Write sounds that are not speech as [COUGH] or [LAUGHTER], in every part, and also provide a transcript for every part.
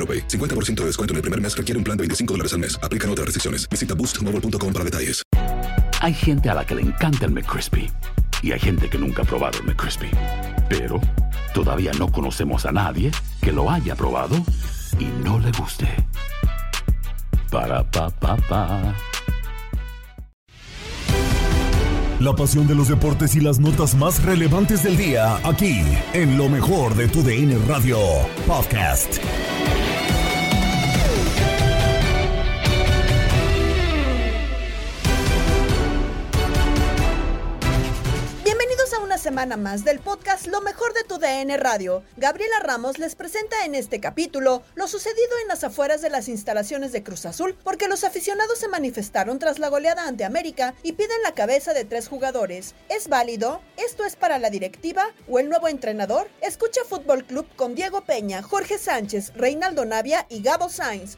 AroPay. 50% de descuento en el primer mes requiere un plan de 25 dólares al mes. Aplican otras restricciones. Visita boostmobile.com para detalles. Hay gente a la que le encanta el McCrispy y hay gente que nunca ha probado el McCrispy. Pero todavía no conocemos a nadie que lo haya probado y no le guste. Para pa pa pa. La pasión de los deportes y las notas más relevantes del día, aquí, en lo mejor de tu DN Radio Podcast. Semana más del podcast Lo mejor de tu DN Radio. Gabriela Ramos les presenta en este capítulo lo sucedido en las afueras de las instalaciones de Cruz Azul porque los aficionados se manifestaron tras la goleada ante América y piden la cabeza de tres jugadores. ¿Es válido? ¿Esto es para la directiva o el nuevo entrenador? Escucha Fútbol Club con Diego Peña, Jorge Sánchez, Reinaldo Navia y Gabo Sainz.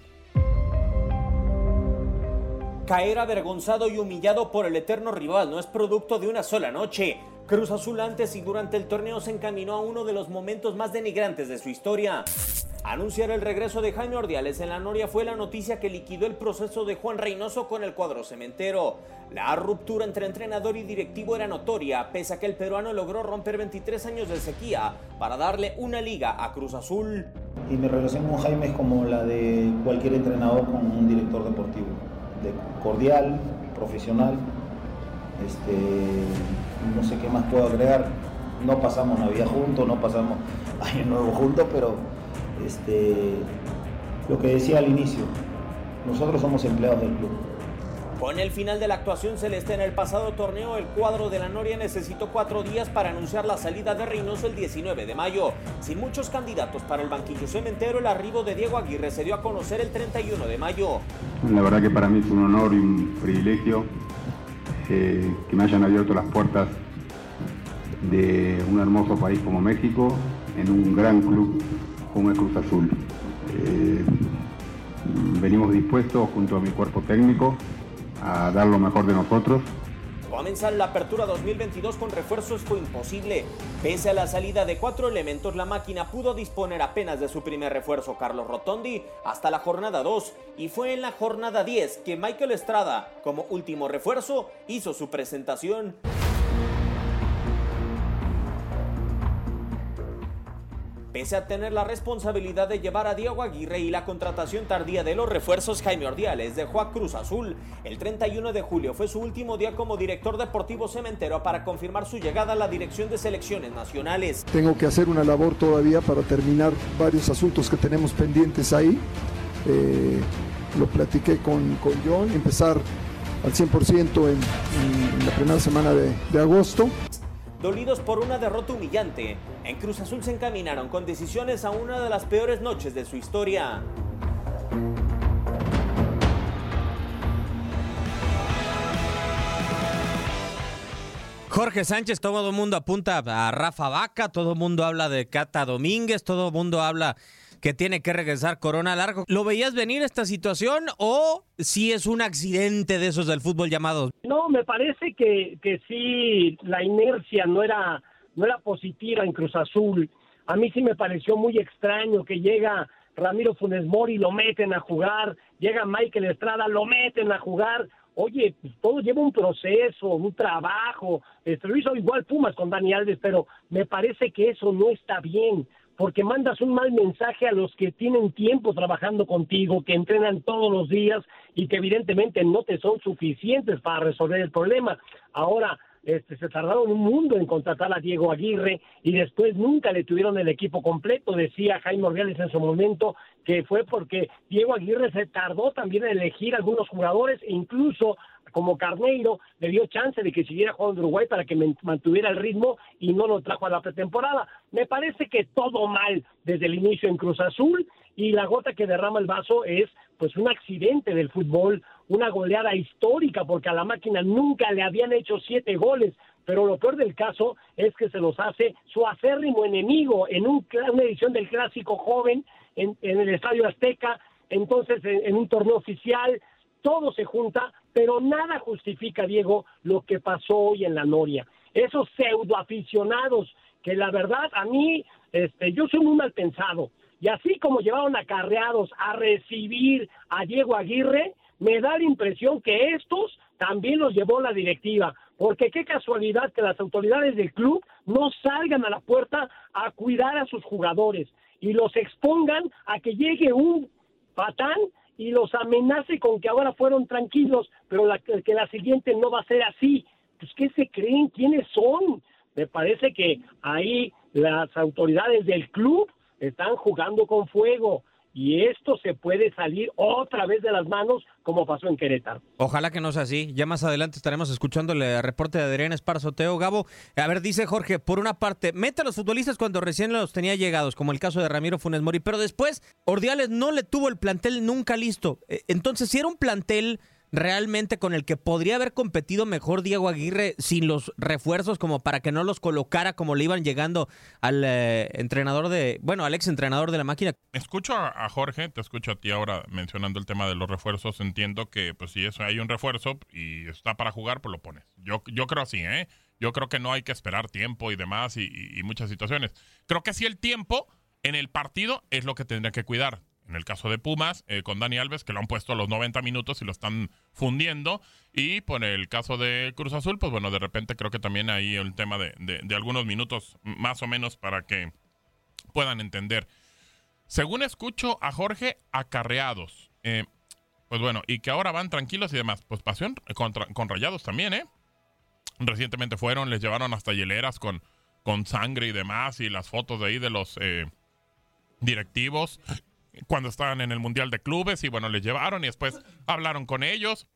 Caer avergonzado y humillado por el eterno rival no es producto de una sola noche. Cruz Azul antes y durante el torneo se encaminó a uno de los momentos más denigrantes de su historia. Anunciar el regreso de Jaime Ordiales en la Noria fue la noticia que liquidó el proceso de Juan Reynoso con el cuadro cementero. La ruptura entre entrenador y directivo era notoria, pese a que el peruano logró romper 23 años de sequía para darle una liga a Cruz Azul. Y mi relación con Jaime es como la de cualquier entrenador con un director deportivo, cordial, profesional. Este, no sé qué más puedo agregar. No pasamos Navidad juntos, no pasamos [LAUGHS] Año Nuevo juntos, pero este, lo que decía al inicio, nosotros somos empleados del club. Con el final de la actuación celeste en el pasado torneo, el cuadro de la Noria necesitó cuatro días para anunciar la salida de Reynoso el 19 de mayo. Sin muchos candidatos para el banquillo cementero, el arribo de Diego Aguirre se dio a conocer el 31 de mayo. La verdad que para mí es un honor y un privilegio eh, que me hayan abierto las puertas de un hermoso país como México en un gran club como el Cruz Azul. Eh, venimos dispuestos junto a mi cuerpo técnico a dar lo mejor de nosotros. Comenzar la apertura 2022 con refuerzos fue imposible. Pese a la salida de cuatro elementos, la máquina pudo disponer apenas de su primer refuerzo, Carlos Rotondi, hasta la jornada 2. Y fue en la jornada 10 que Michael Estrada, como último refuerzo, hizo su presentación. Pese a tener la responsabilidad de llevar a Diego Aguirre y la contratación tardía de los refuerzos, Jaime Ordiales dejó a Cruz Azul. El 31 de julio fue su último día como director deportivo cementero para confirmar su llegada a la dirección de selecciones nacionales. Tengo que hacer una labor todavía para terminar varios asuntos que tenemos pendientes ahí. Eh, lo platiqué con, con John, empezar al 100% en, en, la primera semana de, de agosto. Dolidos por una derrota humillante, en Cruz Azul se encaminaron con decisiones a una de las peores noches de su historia. Jorge Sánchez, todo el mundo apunta a Rafa Vaca, todo el mundo habla de Cata Domínguez, todo el mundo habla que tiene que regresar Corona Largo. ¿Lo veías venir esta situación o si es un accidente de esos del fútbol llamados? No, me parece que, que sí, la inercia no era, no era positiva en Cruz Azul. A mí sí me pareció muy extraño que llega Ramiro Funes Mori, lo meten a jugar, llega Michael Estrada, lo meten a jugar. Oye, pues, todo lleva un proceso, un trabajo. Este, lo hizo igual Pumas con Dani Alves, pero me parece que eso no está bien porque mandas un mal mensaje a los que tienen tiempo trabajando contigo, que entrenan todos los días y que evidentemente no te son suficientes para resolver el problema. Ahora, este, se tardaron un mundo en contratar a Diego Aguirre y después nunca le tuvieron el equipo completo. Decía Jaime Orgales en su momento que fue porque Diego Aguirre se tardó también en elegir algunos jugadores e incluso como Carneiro le dio chance de que siguiera jugando en Uruguay para que mantuviera el ritmo y no lo trajo a la pretemporada. Me parece que todo mal desde el inicio en Cruz Azul y la gota que derrama el vaso es pues un accidente del fútbol, una goleada histórica porque a la máquina nunca le habían hecho siete goles, pero lo peor del caso es que se los hace su acérrimo enemigo en un, una edición del clásico joven en, el Estadio Azteca, entonces en un torneo oficial, todo se junta, pero nada justifica, Diego, lo que pasó hoy en la Noria. Esos pseudo aficionados que la verdad a mí, este, yo soy muy mal pensado. Y así como llevaron acarreados a recibir a Diego Aguirre, me da la impresión que estos también los llevó la directiva. Porque qué casualidad que las autoridades del club no salgan a la puerta a cuidar a sus jugadores y los expongan a que llegue un patán y los amenace con que ahora fueron tranquilos, pero la, que la siguiente no va a ser así. Pues, ¿qué se creen? ¿Quiénes son? Me parece que ahí las autoridades del club están jugando con fuego y esto se puede salir otra vez de las manos como pasó en Querétaro. Ojalá que no sea así. Ya más adelante estaremos escuchando el reporte de Adrián Esparzoteo. Gabo, a ver, dice Jorge, por una parte, mete a los futbolistas cuando recién los tenía llegados, como el caso de Ramiro Funes Mori, pero después Ordiales no le tuvo el plantel nunca listo. E, entonces, si era un plantel realmente con el que podría haber competido mejor Diego Aguirre sin los refuerzos como para que no los colocara como le iban llegando al eh, entrenador de, bueno, al ex entrenador de la máquina. Escucho a, Jorge, te escucho a ti ahora mencionando el tema de los refuerzos, entiendo que pues si eso hay un refuerzo y está para jugar, pues lo pones. Yo, yo creo así, ¿eh? Yo creo que no hay que esperar tiempo y demás y, y muchas situaciones. Creo que sí el tiempo en el partido es lo que tendría que cuidar en el caso de Pumas, eh, con Dani Alves, que lo han puesto a los 90 minutos y lo están fundiendo. Y por el caso de Cruz Azul, pues bueno, de repente creo que también hay el tema de, algunos minutos más o menos para que puedan entender. Según escucho a Jorge, acarreados. Eh, pues bueno, y que ahora van tranquilos y demás. Pues pasión con rayados también, ¿eh? Recientemente fueron, les llevaron hasta hieleras con, con sangre y demás, y las fotos de ahí de los eh, directivos cuando estaban en el Mundial de Clubes y bueno, les llevaron y después hablaron con ellos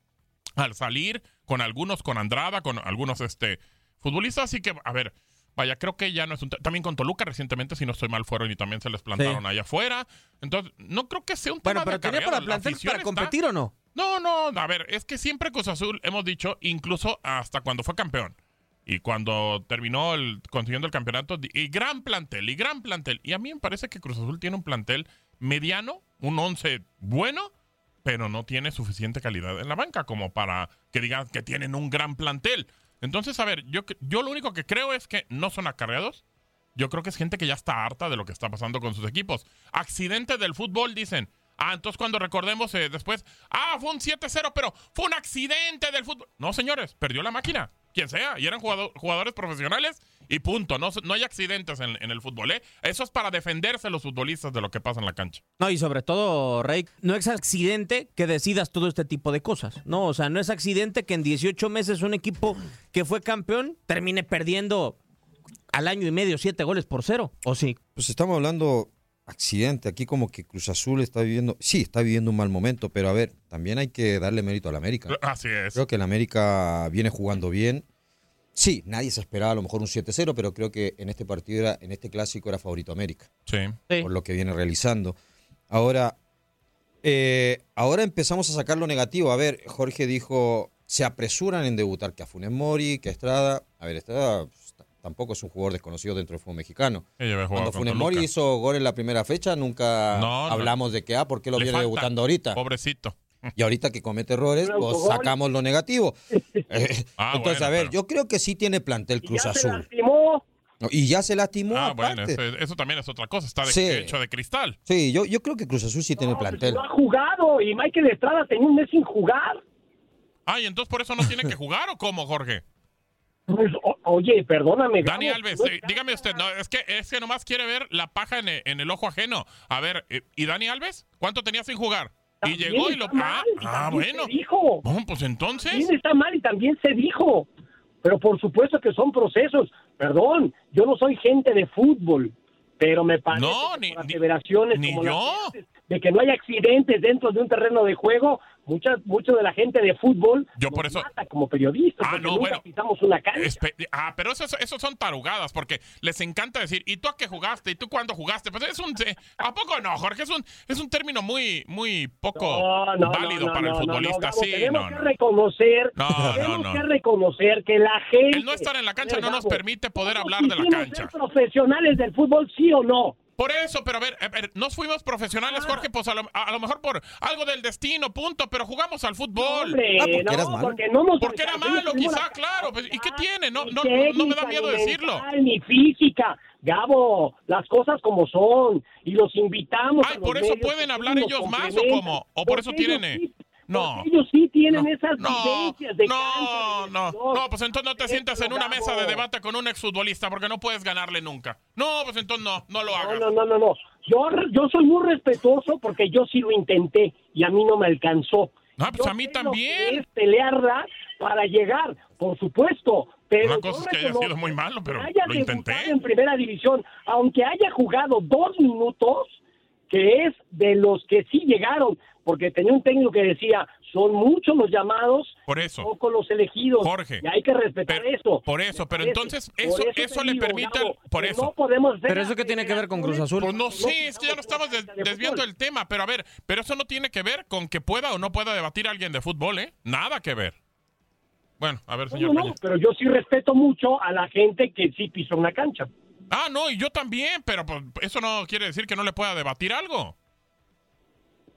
al salir, con algunos, con Andrada, con algunos este, futbolistas. Así que, a ver, vaya, creo que ya no es un... También con Toluca recientemente, si no estoy mal, fueron y también se les plantaron allá afuera. Entonces, no creo que sea un tema bueno, pero tenía para plantar para competir o no? No, no, a ver, es que siempre Cruz Azul, hemos dicho, incluso hasta cuando fue campeón. Y cuando terminó el, consiguiendo el campeonato, y gran plantel, y gran plantel. Y a mí me parece que Cruz Azul tiene un plantel mediano, un 11 bueno, pero no tiene suficiente calidad en la banca como para que digan que tienen un gran plantel. Entonces, a ver, yo, yo lo único que creo es que no son acarreados. Yo creo que es gente que ya está harta de lo que está pasando con sus equipos. Accidente del fútbol, dicen. Ah, entonces cuando recordemos eh, después, ah, fue un 7-0, pero fue un accidente del fútbol. No, señores, perdió la máquina quien sea, y eran jugadores profesionales y punto. No, no hay accidentes en, el fútbol, ¿eh? Eso es para defenderse los futbolistas de lo que pasa en la cancha. No, y sobre todo, Rey, no es accidente que decidas todo este tipo de cosas, ¿no? O sea, no es accidente que en 18 meses un equipo que fue campeón termine perdiendo al año y medio siete goles por cero, ¿o sí? Pues estamos hablando accidente. Aquí como que Cruz Azul está viviendo, sí, está viviendo un mal momento, pero a ver, también hay que darle mérito al América. Así es. Creo que el América viene jugando bien. Sí, nadie se esperaba a lo mejor un 7-0, pero creo que en este partido, era, en este clásico era favorito América. Sí. Por lo que viene realizando. Ahora, eh, ahora empezamos a sacar lo negativo. A ver, Jorge dijo, se apresuran en debutar que a Funes Mori, que a Estrada. A ver, Estrada tampoco es un jugador desconocido dentro del fútbol mexicano. Cuando Funes Mori hizo gol en la primera fecha, nunca No, no. hablamos de que, ah, ¿por qué lo Le viene falta. debutando ahorita? Pobrecito. Y ahorita que comete errores, pues sacamos lo negativo. [LAUGHS] Eh, Ah, Entonces, bueno, a ver, pero- yo creo que sí tiene plantel Cruz ya se Azul. lastimó. No, Y ya se lastimó Ah, bueno, eso, eso también es otra cosa. Está de- Sí. hecho de cristal. Sí, yo, yo creo que Cruz Azul sí tiene No, pues, plantel. no ha jugado y Michael Estrada tenía un mes sin jugar. Ah, y entonces por eso no tiene que jugar o cómo, Jorge. Pues, o- oye, perdóname. Dani Alves, no eh, dígame usted, no, es que es que nomás quiere ver la paja en el, en el ojo ajeno. A ver, eh, ¿y Dani Alves? ¿Cuánto tenía sin jugar? Y llegó y lo. Ah, mal, ah, también bueno. se dijo. Bueno, pues entonces. También está mal y también se dijo. Pero por supuesto que son procesos. Perdón, yo no soy gente de fútbol, pero me parece No, que ni- ni- aseveraciones ni como las yo. que haces, de que no hay accidentes dentro de un terreno de juego, mucha, mucho de la gente de fútbol Yo por nos eso- mata como periodistas Ah, porque no, nunca bueno. pisamos una cancha. Espe- ah, pero eso, eso son tarugadas, porque les encanta decir, ¿y tú a qué jugaste? ¿Y tú cuándo jugaste? Pues es un... eh, ¿A poco no, Jorge? Es un, es un término muy, muy poco No, no, válido para el futbolista. no, Gabo, sí, tenemos no, que no. reconocer, No, no, tenemos que reconocer que la gente. El no estar en la cancha no nos permite poder ¿todos hablar de la cancha. ser profesionales del fútbol, sí o no? Por eso, pero a ver, a ver, nos fuimos profesionales, Ah. Jorge, pues a lo, a- a lo mejor por algo del destino, punto, pero jugamos al fútbol. Hombre, Ah, porque no, eras malo. porque no nos Porque era malo, quizá, la claro. pues, ¿Y qué tiene? No, no, no me da miedo ni decirlo. mental, Ni física. Gabo, las cosas como son. Y los invitamos. Ay, a los por eso medios pueden hablar ellos más, ¿o cómo? ¿O por eso Porque ellos tienen, eh? sí- No. porque Ellos sí tienen No, esas vivencias de no, no, no, pues entonces no te sientas en una mesa de debate con un exfutbolista porque no puedes ganarle nunca. No, pues entonces no, no lo hagas. No, no, no, no, no. Yo, yo soy muy respetuoso porque yo sí lo intenté y a mí no me alcanzó. Ah, pues Yo a mí también. Es pelearla para llegar, por supuesto. Pero Una cosa es que haya sido muy malo, pero haya lo intenté. en primera división, aunque haya jugado dos minutos, que es de los que sí llegaron, porque tenía un técnico que decía, son muchos los llamados, Por eso. pocos los elegidos, Jorge, y hay que respetar pero- eso. por eso, pero entonces Por eso- eso le digo, permite por que eso. No podemos hacer Pero eso qué tiene que ver con Cruz Azul. Pues no No sé, es que ya no estamos des- de desviando el tema, pero a ver, pero eso no tiene que ver con que pueda o no pueda debatir alguien de fútbol, ¿eh? Nada que ver. Bueno, a ver, señor No, no, pero yo sí respeto mucho a la gente que sí pisó una cancha. Ah, no, y yo también, pero pues, eso no quiere decir que no le pueda debatir algo.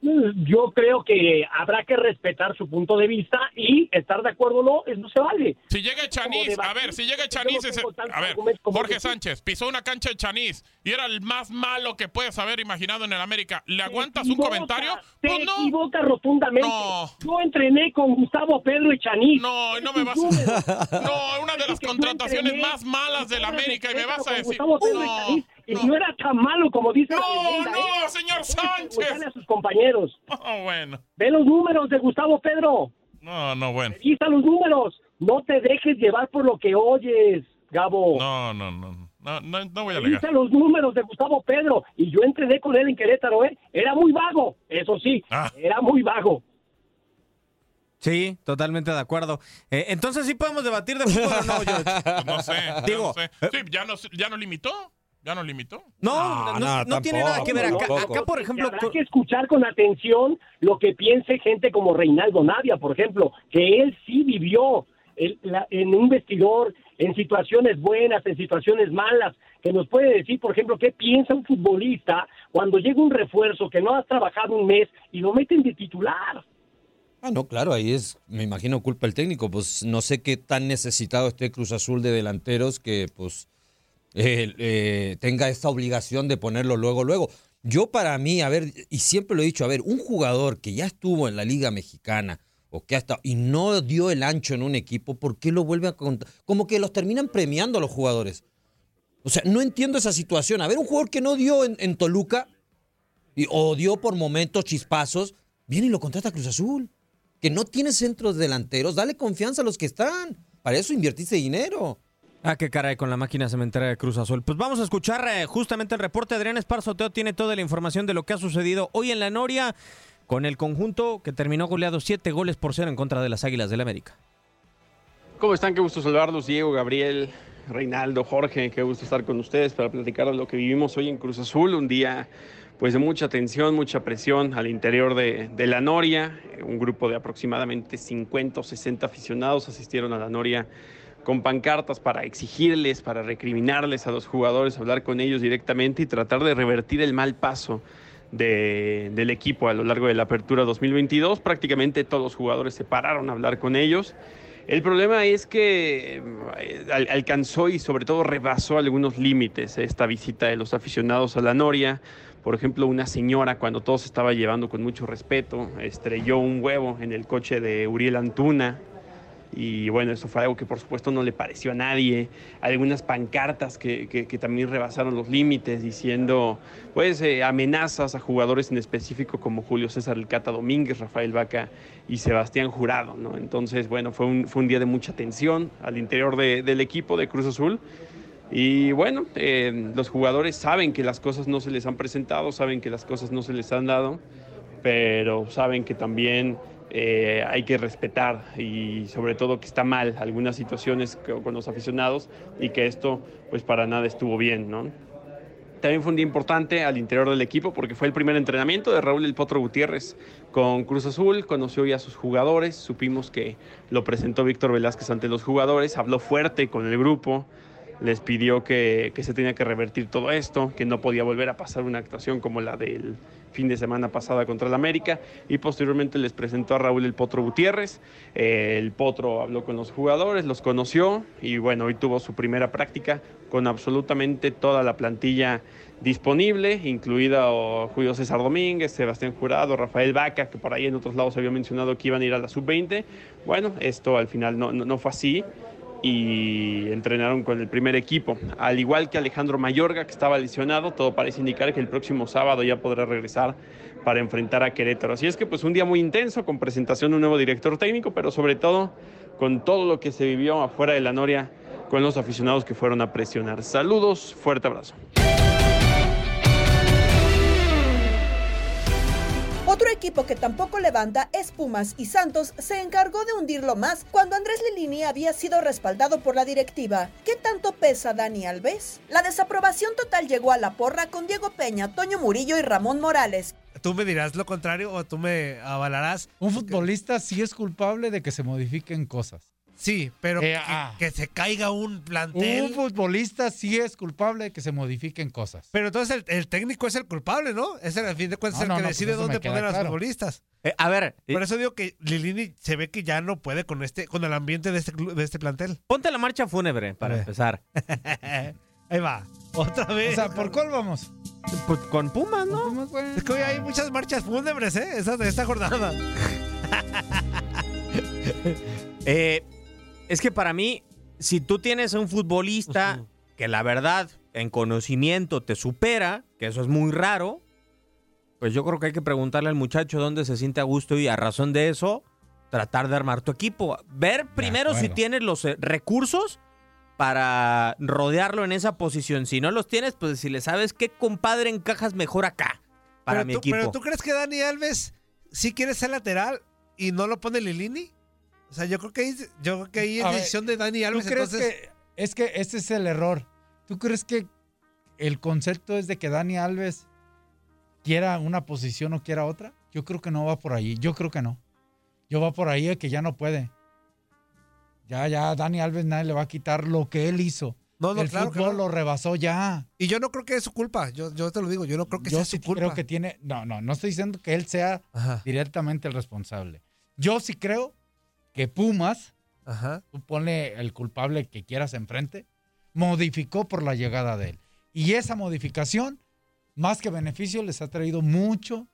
Yo creo que habrá que respetar su punto de vista y estar de acuerdo o no, eso no se vale. Si llega Chanís, a ver, si llega Chanís, ese- a ver, Jorge. Sánchez pisó una cancha de Chanís y era el más malo que puedes haber imaginado en el América. ¿Le aguantas un comentario? Te Pues no. equivoca rotundamente. No. Yo entrené con Gustavo Pedro y Chanís. No, no me vas a... [LAUGHS] No, una de las contrataciones más malas del América y me vas a decir... Gustavo Pedro y No, Chanís, y no. no era tan malo como dice la No, leyenda, no, ¿eh? señor Sánchez. preguntarle a sus compañeros. [LAUGHS] Oh, bueno. Ve los números de Gustavo Pedro. No, no, bueno. Revisa los números. No te dejes llevar por lo que oyes, Gabo. No, no, no. No, no, no voy a alegar. Revisa los números de Gustavo Pedro. Y yo entrené con él en Querétaro, ¿eh? Era muy vago, eso sí. Ah. Era muy vago. Sí, totalmente de acuerdo. Eh, entonces sí podemos debatir de fútbol o no, George? [LAUGHS] No sé. ya Digo, no sé. Sí, ya nos, ya nos limitó. Ya nos limitó. No, no, No, no tiene nada que ver. Acá, por ejemplo, Habrá con- que escuchar con atención lo que piense gente como Reinaldo Navia, por ejemplo, que él sí vivió el- la- en un vestidor, en situaciones buenas, en situaciones malas, que nos puede decir, por ejemplo, qué piensa un futbolista cuando llega un refuerzo que no has trabajado un mes y lo meten de titular. Ah, no, claro, ahí es, me imagino, culpa el técnico. Pues no sé qué tan necesitado esté Cruz Azul de delanteros que pues eh, tenga esta obligación de ponerlo luego, luego. Yo para mí, a ver, y siempre lo he dicho, a ver, un jugador que ya estuvo en la Liga Mexicana o que ha estado y no dio el ancho en un equipo, ¿por qué lo vuelve a contar? Como que los terminan premiando a los jugadores. O sea, no entiendo esa situación. A ver, un jugador que no dio en, Toluca y, o dio por momentos chispazos, viene y lo contrata Cruz Azul. Que no tiene centros delanteros, dale confianza a los que están. Para eso invertiste dinero. Ah, qué caray con la máquina cementera de Cruz Azul. Pues vamos a escuchar eh, justamente el reporte. Adrián Esparzo Teo tiene toda la información de lo que ha sucedido hoy en la Noria con el conjunto que terminó goleado siete goles por cero en contra de las Águilas del América. ¿Cómo están? Qué gusto saludarlos, Diego, Gabriel, Reinaldo, Jorge. Qué gusto estar con ustedes para platicar de lo que vivimos hoy en Cruz Azul. Un día pues de mucha tensión, mucha presión al interior de, de la Noria. Un grupo de aproximadamente 50 o 60 aficionados asistieron a la Noria con pancartas para exigirles, para recriminarles a los jugadores, hablar con ellos directamente y tratar de revertir el mal paso de- del equipo a lo largo de la apertura 2022. Prácticamente todos los jugadores se pararon a hablar con ellos. El problema es que eh, al- alcanzó y sobre todo rebasó algunos límites esta visita de los aficionados a la Noria. Por ejemplo, una señora cuando todo se estaba llevando con mucho respeto estrelló un huevo en el coche de Uriel Antuna. Y bueno, eso fue algo que por supuesto no le pareció a nadie. Algunas pancartas que, que- también rebasaron los límites diciendo pues eh, amenazas a jugadores en específico como Julio César El Cata Domínguez, Rafael Vaca y Sebastián Jurado. ¿no? Entonces, bueno, fue un, fue un día de mucha tensión al interior de- del equipo de Cruz Azul. Y bueno, eh, los jugadores saben que las cosas no se les han presentado, saben que las cosas no se les han dado, pero saben que también eh, hay que respetar y sobre todo que está mal algunas situaciones co- con los aficionados y que esto pues para nada estuvo bien. También fue un día importante al interior del equipo porque fue el primer entrenamiento de Raúl El Potro Gutiérrez con Cruz Azul, conoció ya a sus jugadores, supimos que lo presentó Víctor Velázquez ante los jugadores, habló fuerte con el grupo, les pidió que, que se tenía que revertir todo esto, que no podía volver a pasar una actuación como la del fin de semana pasada contra el América y posteriormente les presentó a Raúl el Potro Gutiérrez. El Potro habló con los jugadores, los conoció y bueno, hoy tuvo su primera práctica con absolutamente toda la plantilla disponible, incluida oh, Julio César Domínguez, Sebastián Jurado, Rafael Vaca, que por ahí en otros lados había mencionado que iban a ir a la sub-20. Bueno, esto al final no, no, no fue así y entrenaron con el primer equipo. Al igual que Alejandro Mayorga, que estaba lesionado, todo parece indicar que el próximo sábado ya podrá regresar para enfrentar a Querétaro. Así es que pues un día muy intenso con presentación de un nuevo director técnico, pero sobre todo con todo lo que se vivió afuera de la Noria con los aficionados que fueron a presionar. Saludos, fuerte abrazo. Equipo que tampoco levanta es Pumas y Santos se encargó de hundirlo más cuando Andrés Lilini había sido respaldado por la directiva. ¿Qué tanto pesa Dani Alves? La desaprobación total llegó a la porra con Diego Peña, Toño Murillo y Ramón Morales. ¿Tú me dirás lo contrario o tú me avalarás? Un futbolista sí es culpable de que se modifiquen cosas. Sí, pero Eh, que, ah. que se caiga un plantel. Un futbolista sí es culpable de que se modifiquen cosas. Pero entonces el, el técnico es el culpable, ¿no? Es el, al fin de cuentas No, el no, que no, pues decide dónde poner a los futbolistas. Eh, a ver, eh, Por eso digo que Lilini se ve que ya no puede con este, con el ambiente de este, de este plantel. ponte la marcha fúnebre para Eh. empezar. [LAUGHS] Ahí va. Otra vez. O sea, ¿por cuál vamos? Pues con Pumas, ¿no? Pumas. Es que hoy hay muchas marchas fúnebres, ¿eh? Esa de esta jornada. [LAUGHS] Eh, es que para mí, si tú tienes a un futbolista que la verdad en conocimiento te supera, que eso es muy raro, pues yo creo que hay que preguntarle al muchacho dónde se siente a gusto y a razón de eso, tratar de armar tu equipo. Ver primero si tienes los eh, recursos para rodearlo en esa posición. Si no los tienes, pues si le sabes qué compadre encajas mejor acá para pero mi tú, equipo. Pero tú crees que Dani Alves sí quiere ser lateral y no lo pone Lilini? O sea, yo creo que ahí, yo creo que ahí es decisión de Dani ¿Tú Alves. crees entonces, que es que ese es el error? ¿Tú crees que el concepto es de que Dani Alves quiera una posición o quiera otra? Yo creo que no va por ahí. Yo creo que no. Yo va por ahí de que ya no puede. Ya, ya, Dani Alves nadie le va a quitar lo que él hizo. No, no, el claro que fútbol no. lo rebasó ya. Y yo no creo que es su culpa. Yo, yo te lo digo, yo no creo que Yo sea sí su culpa. creo que tiene. No, no, no estoy diciendo que él sea Ajá, directamente el responsable. Yo sí creo que Pumas, ajá. tú ponle el culpable que quieras enfrente, modificó por la llegada de él. Y esa modificación, más que beneficio, les ha traído mucho,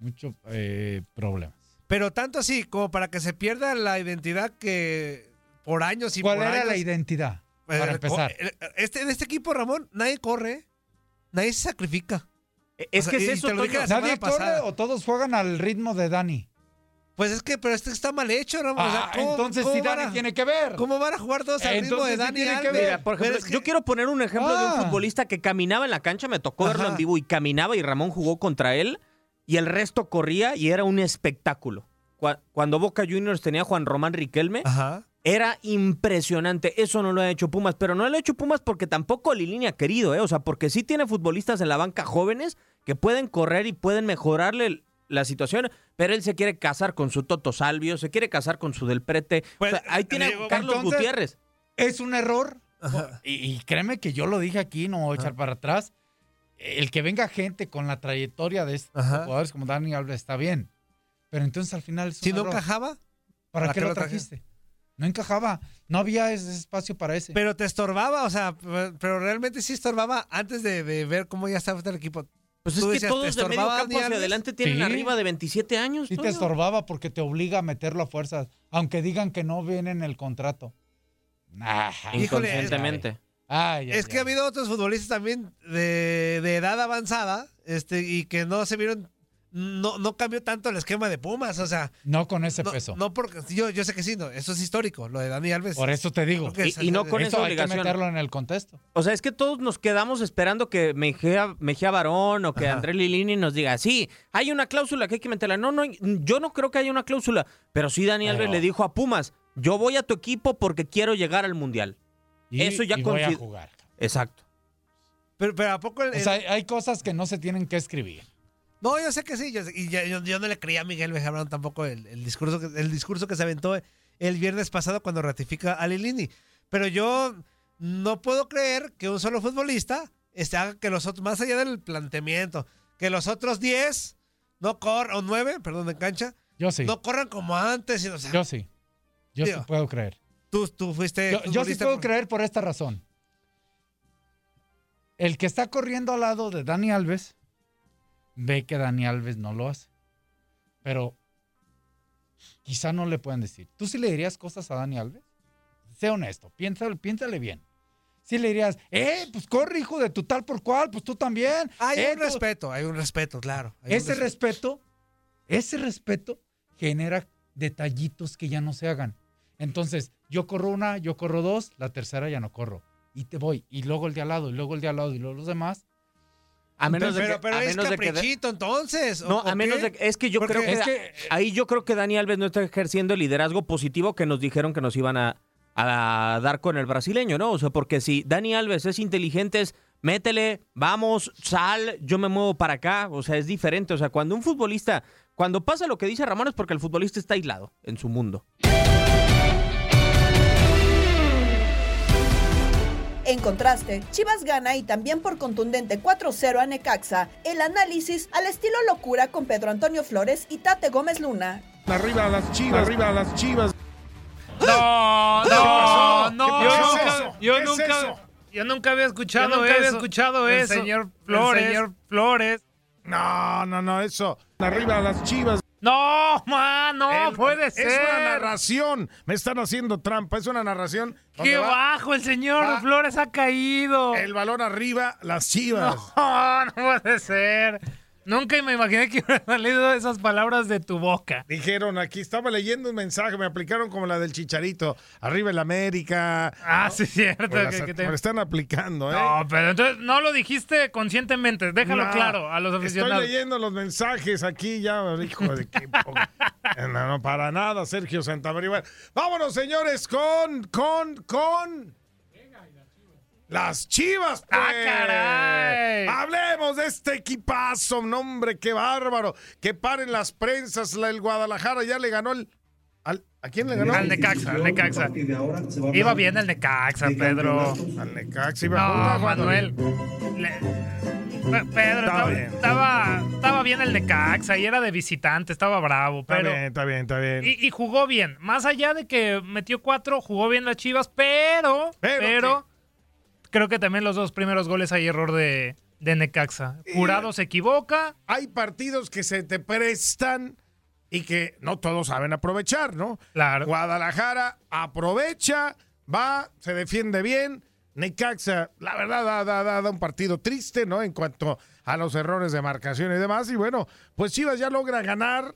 mucho eh, problemas. Pero tanto así como para que se pierda la identidad que por años y ¿Cuál por era años- la identidad? Para Eh, empezar. co- eh, Este, en este equipo, Ramón, nadie corre, nadie se sacrifica. Es O que sea, es y eso, te lo dije Toño. la ¿Nadie corre pasada. o todos juegan al ritmo de Dani? Pues es que, pero este está mal hecho, Ramón. O sea, Ah, ¿cómo- entonces Dani a- tiene que ver. ¿Cómo van a jugar todos al ritmo de Dani tiene que Alves? ver. Mira, por ejemplo, es que- yo quiero poner un ejemplo de un Ah. futbolista que caminaba en la cancha, me tocó verlo Ajá. en vivo y caminaba y Ramón jugó contra él y el resto corría y era un espectáculo. Cua- Cuando Boca Juniors tenía a Juan Román Riquelme, Ajá. era impresionante. Eso no lo ha hecho Pumas, pero no lo ha hecho Pumas porque tampoco Lilini ha querido, ¿eh? O sea, porque sí tiene futbolistas en la banca jóvenes que pueden correr y pueden mejorarle la situación, pero él se quiere casar con su Toto Salvio, se quiere casar con su Del Prete. Pues, o sea, ahí tiene digo, a Carlos entonces- Gutiérrez. Es un error. Y, y créeme que yo lo dije aquí, no voy a echar para atrás. El que venga gente con la trayectoria de estos Ajá. jugadores como Dani Alves está bien. Pero entonces al final. es un Si no encajaba, ¿Para, ¿para qué qué lo traje? trajiste? No encajaba. No había ese espacio para ese. pero te estorbaba, o sea, pero realmente sí estorbaba antes de, de ver cómo ya estaba el equipo. Pues es que decías, ¿te todos de medio campo hacia adelante tienen Sí. arriba de 27 años. Sí te Toño. estorbaba porque te obliga a meterlo a fuerzas, aunque digan que no viene en el contrato. Nah, Híjole, Inconscientemente. Ay, ay, Es que ha habido otros futbolistas también de, de edad avanzada este, y que no se vieron, no, no cambió tanto el esquema de Pumas, o sea. No con ese no, peso. No porque, yo, yo sé que sí, no, eso es histórico, lo de Dani Alves. Por eso te digo. Y- y no con Eso esa hay que obligación. meterlo en el contexto. O sea, es que todos nos quedamos esperando que Mejía, Mejía Barón o que Ajá. André Lilini nos diga, sí, hay una cláusula que hay que meterla. No, no, yo no creo que haya una cláusula, pero sí Dani Alves le dijo a Pumas, yo voy a tu equipo porque quiero llegar al Mundial. Y, Eso ya y voy a jugar. Exacto. Pero, pero ¿a poco el- O sea, hay- hay cosas que no se tienen que escribir. No, yo sé que sí, yo, sé- y yo, yo no le creía a Miguel Bejarrón tampoco el, el discurso que, el discurso que se aventó el viernes pasado cuando ratifica a Lilini. Pero yo no puedo creer que un solo futbolista este, haga que los otros, más allá del planteamiento, que los otros 10 no corran, o 9, perdón, en cancha, Yo sí. no corran como antes. y, o sea, Yo sí. Yo Digo, sí puedo creer. tú, tú fuiste. Yo, yo sí puedo por- creer por esta razón. El que está corriendo al lado de Dani Alves ve que Dani Alves no lo hace. Pero quizá no le pueden decir. ¿Tú sí le dirías cosas a Dani Alves? Sé honesto, piénsale, piénsale bien. Sí le dirías, eh, pues corre, hijo de tu tal por cual, pues tú también. Hay Eh, un tú- respeto, hay un respeto, claro. hay ese respeto, ese respeto genera detallitos que ya no se hagan. Entonces, yo corro una, yo corro dos, la tercera ya no corro. Y te voy. Y luego el de al lado, y luego el de al lado, y luego los demás. A menos de pero que, pero a es menos de que- caprichito, entonces. ¿o- No, a menos qué? de que, es que yo Porque creo que, es da- ahí yo creo que Dani Alves no está ejerciendo el liderazgo positivo que nos dijeron que nos iban a, a dar con el brasileño, ¿no? O sea, porque si Dani Alves es inteligente, es métele, vamos, sal, yo me muevo para acá, o sea, es diferente. O sea, cuando un futbolista, cuando pasa lo que dice Ramón es porque el futbolista está aislado en su mundo. En contraste, Chivas gana y también por contundente 4-0 a Necaxa. El análisis al estilo locura con Pedro Antonio Flores y Tate Gómez Luna. Arriba las chivas, arriba las chivas. No, ¿Qué no, pasó? no. ¿Qué Yo nunca, eso? yo ¿Qué es nunca, eso? yo nunca había escuchado nunca eso. había escuchado El eso. señor El Flores. señor Flores. No, no, no, eso. Arriba las chivas. No, man, no El- puede Es ser. una narración. Me están haciendo trampa. Es una narración. Qué va- bajo el señor va Flores ha caído. El balón arriba, las chivas. No, [LAUGHS] no puede ser. Nunca me imaginé que hubieran salido esas palabras de tu boca. Dijeron aquí, estaba leyendo un mensaje, me aplicaron como la del chicharito. Arriba el América. Ah, ¿no? sí, cierto. Pues que- las- que te- me lo están aplicando, ¿eh? No, pero entonces no lo dijiste conscientemente. Déjalo No, claro a los aficionados. Estoy leyendo los mensajes aquí ya, hijo de qué [LAUGHS] no, no, para nada, Sergio Santamaría. Bueno, vámonos, señores, con, con, con. Las chivas, pues. ¡Ah, caray! Hablemos de este equipazo, nombre, qué bárbaro. Que paren las prensas, la- el Guadalajara ya le ganó el. al- ¿A quién le ganó? Al Necaxa, al Necaxa. Iba bien el Necaxa, Pedro. Al Necaxa iba No. Manuel. Le- Pedro, estaba, bien. estaba, estaba bien el Necaxa y era de visitante, estaba bravo, Está pero... bien, está bien, está bien. Y, y jugó bien. Más allá de que metió cuatro, jugó bien las Chivas, pero... ¿Pero Pero... creo que también los dos primeros goles hay error de, de Necaxa. Jurado se equivoca. hay partidos que se te prestan y que no todos saben aprovechar, ¿no? Claro. Guadalajara aprovecha, va, se defiende bien. Necaxa, la verdad, da, da, un partido triste, ¿no? En cuanto a los errores de marcación y demás. Y bueno, pues Chivas ya logra ganar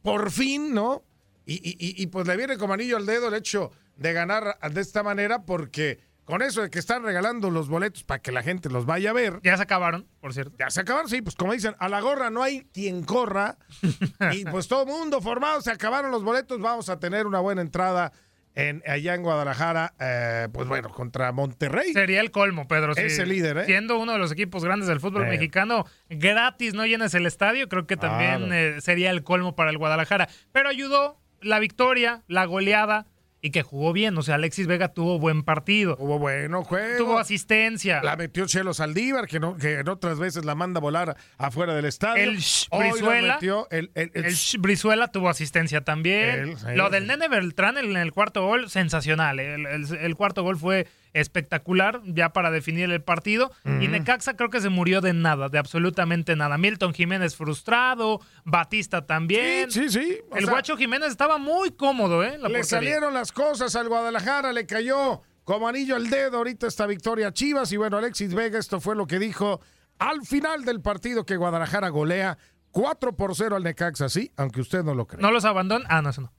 por fin, ¿no? Y, y- y- y, pues le viene como anillo al dedo el hecho de ganar de esta manera porque con eso de que están regalando los boletos para que la gente los vaya a ver. Ya se acabaron, por cierto. Ya se acabaron, sí, pues como dicen, a la gorra no hay quien corra. [LAUGHS] y pues todo mundo formado, se acabaron los boletos, vamos a tener una buena entrada en, allá en Guadalajara, eh, pues bueno, contra Monterrey. Sería el colmo, Pedro. Es si- el líder, ¿eh? Siendo uno de los equipos grandes del fútbol Eh. mexicano, gratis no llenas el estadio, creo que también Claro. eh, sería el colmo para el Guadalajara. Pero ayudó la victoria, la goleada y que jugó bien. O sea, Alexis Vega tuvo buen partido. Hubo bueno juego. Tuvo asistencia. La metió Chelo Saldívar, que, no, que en otras veces la manda a volar afuera del estadio. El Sh- Brizuela. metió el, el- el El Sh- Sh- Brizuela tuvo asistencia también. Lo del Nene Beltrán en el cuarto gol, sensacional. ¿eh? El cuarto gol fue espectacular ya para definir el partido. Y. Necaxa creo que se murió de nada, de absolutamente nada. Milton Jiménez frustrado, Batista también. Sí, sí, sí. El sea, Guacho Jiménez estaba muy cómodo, ¿eh? en La le portería. salieron las cosas al Guadalajara, le cayó como anillo al dedo ahorita esta victoria Chivas. Y bueno, Alexis Vega, esto fue lo que dijo al final del partido que Guadalajara golea 4 por 0 al Necaxa, sí, aunque usted no lo cree. No los abandona. Ah, no, eso no.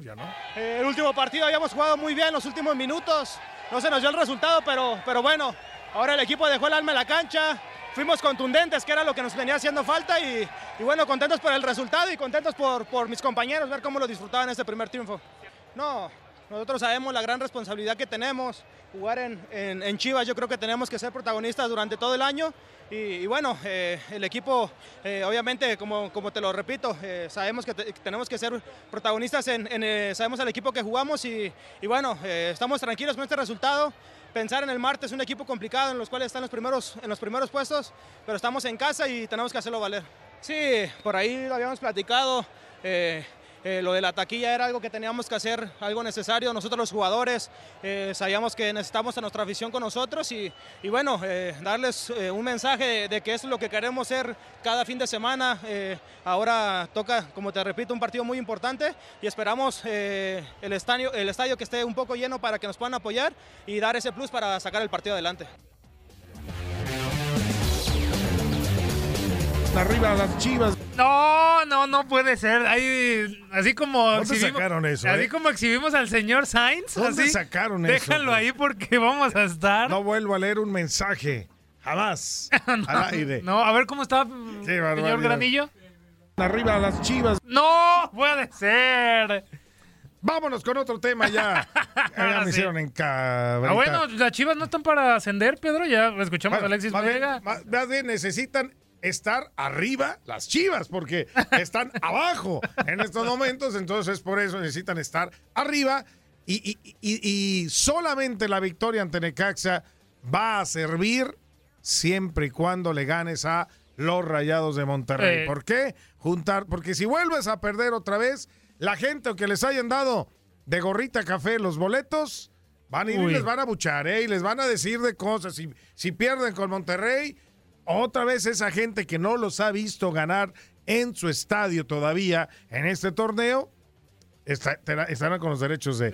Ya no. Eh, el último partido habíamos jugado muy bien los últimos minutos. No se nos dio el resultado, pero, pero bueno, ahora el equipo dejó el alma en la cancha. Fuimos contundentes, que era lo que nos venía haciendo falta. Y, y bueno, contentos por el resultado y contentos por, por mis compañeros, ver cómo lo disfrutaban este primer triunfo. No, nosotros sabemos la gran responsabilidad que tenemos. Jugar en, en- en Chivas, yo creo que tenemos que ser protagonistas durante todo el año. Y, y bueno, eh, el equipo, eh, obviamente, como, como te lo repito, eh, sabemos que, te- que tenemos que ser protagonistas, en, en, eh, sabemos el equipo que jugamos y, y bueno, eh, estamos tranquilos con este resultado. Pensar en el martes, un equipo complicado en los cuales están los primeros, en los primeros puestos, pero estamos en casa y tenemos que hacerlo valer. Sí, por ahí lo habíamos platicado. eh, eh, lo de la taquilla era algo que teníamos que hacer, algo necesario. Nosotros los jugadores eh, sabíamos que necesitamos a nuestra afición con nosotros y, y bueno, eh, darles un mensaje de, de que es lo que queremos hacer cada fin de semana. Ahora toca, como te repito, un partido muy importante y esperamos el, estadio, el estadio que esté un poco lleno para que nos puedan apoyar y dar ese plus para sacar el partido adelante. Arriba las Chivas. No, no, no puede ser. Ahí, así como ¿Dónde sacaron eso, así eh? como exhibimos al señor Sainz, ¿Dónde así, sacaron eso, Déjalo ahí porque vamos a estar. No vuelvo a leer un mensaje. Jamás. [LAUGHS] al aire. No, a ver cómo está, Qué señor. Granillo. Arriba las Chivas. No, puede ser. Vámonos con otro tema ya. [LAUGHS] Ya me Sí. hicieron en Ah, bueno, las chivas no están para ascender, Pedro. Ya escuchamos a Alexis más bien- Vega. más- más bien necesitan estar arriba las chivas, porque [LAUGHS] están abajo en estos momentos, entonces por eso necesitan estar arriba y, y- y- y solamente la victoria ante Necaxa va a servir siempre y cuando le ganes a los Rayados de Monterrey. Eh. ¿Por qué? Juntar, porque si vuelves a perder otra vez, la gente que les hayan dado de gorrita café los boletos, van a ir Uy. y les van a buchar, ¿eh? Y les van a decir de cosas. Si, si pierden con Monterrey, otra vez esa gente que no los ha visto ganar en su estadio todavía en este torneo, está- estarán con los derechos de,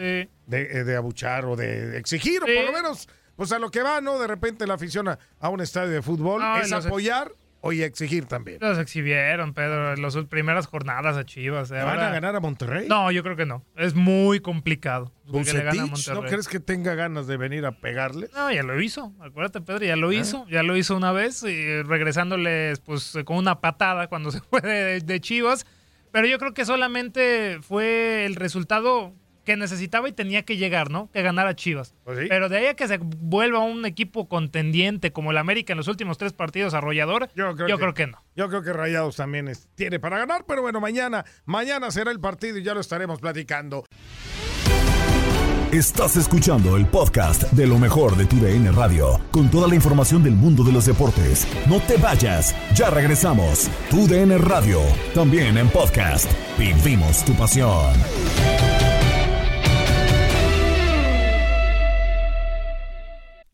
de, eh, de abuchar o de exigir, o por lo menos, pues a lo que va, ¿no? De repente la afición a, a un estadio de fútbol es apoyar y exigir también. Los exhibieron, Pedro, en las primeras jornadas a Chivas. ¿eh? ¿Van Ahora- a ganar a Monterrey? No, yo creo que no. Es muy complicado. le gane a Bucetich, ¿no Monterrey. crees que tenga ganas de venir a pegarle? No, ya lo hizo. Acuérdate, Pedro, ya lo Ah. hizo. Ya lo hizo una vez, y regresándoles pues con una patada cuando [LAUGHS] se fue de, de Chivas. Pero yo creo que solamente fue el resultado que necesitaba y tenía que llegar, ¿no? Que ganara Chivas. Pues Pero de ahí a que se vuelva un equipo contendiente como el América en los últimos tres partidos arrollador, yo creo, que, no. Yo creo que Rayados también es- tiene para ganar, pero bueno, mañana, mañana será el partido y ya lo estaremos platicando. Estás escuchando el podcast de lo mejor de tu DN Radio, con toda la información del mundo de los deportes. No te vayas, ya regresamos. Tu DN Radio, también en podcast. Vivimos tu pasión.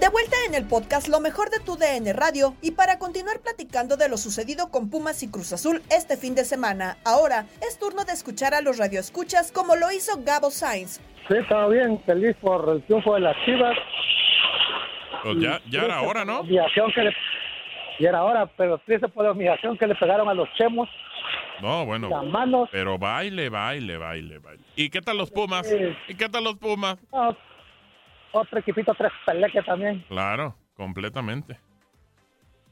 De vuelta en el podcast Lo mejor de tu DN Radio y para continuar platicando de lo sucedido con Pumas y Cruz Azul este fin de semana. Ahora es turno de escuchar a los radioescuchas como lo hizo Gabo Sainz. Sí, estaba bien, feliz por el triunfo de las Chivas. Pues ya, ya era hora, ¿no? Que le, y era hora, pero triste por la humillación que le pegaron a los chemos. No, bueno. Las manos. Pero baile, baile, baile, baile. ¿Y qué tal los Pumas? ¿Y qué tal los Pumas? No, otro equipito tres peleques también. Claro, completamente.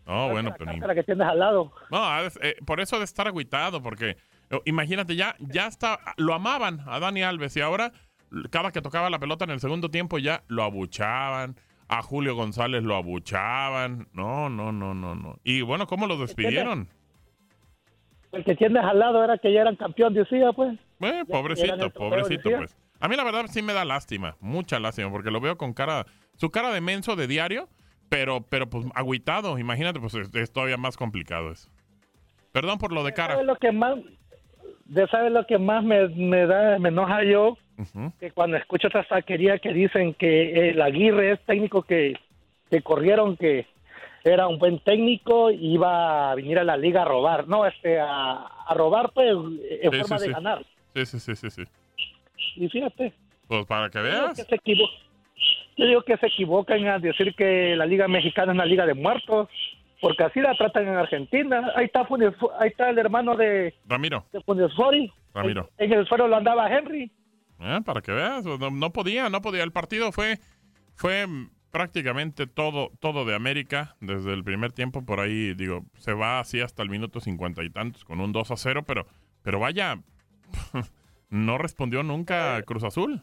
No, bueno, pero ni- La que tienes al lado. No, de- eh, por eso de estar agüitado, porque eh, imagínate, ya, ya está, lo amaban a Dani Alves y ahora cada que tocaba la pelota en el segundo tiempo ya lo abuchaban, a Julio González lo abuchaban. No, no, no, no, no. Y bueno, ¿cómo lo despidieron? El que tienes al lado era que ya eran campeón, decía, pues. Eh, pobrecito, pobrecito, pues. A mí la verdad sí me da lástima, mucha lástima, porque lo veo con cara, su cara de menso de diario, pero, pero pues agüitado, imagínate, pues es, es todavía más complicado eso. Perdón por lo de cara. ¿Sabes lo que más, de sabes lo que más me, me da, me enoja yo? Que cuando escucho otra saquería que dicen que el Aguirre es técnico que, que corrieron, que era un buen técnico iba a venir a la liga a robar. No, este, a, a robar, pues, en Sí, forma sí, de sí. ganar. Sí, sí, sí, sí, sí. Y fíjate. Pues para que Yo digo veas. que Yo digo que se equivocan al decir que la Liga Mexicana es una liga de muertos, porque así la tratan en Argentina. Ahí está, Funes- ahí está el hermano de, Ramiro, de Funes Mori. Ramiro. En el suelo lo andaba Henry. Eh, para que veas, no, no podía, no podía. El partido fue, fue prácticamente todo, todo de América desde el primer tiempo. Por ahí, digo, se va así hasta el minuto cincuenta y tantos con un 2 a 0, pero, pero vaya, [LAUGHS] no respondió nunca Cruz Azul.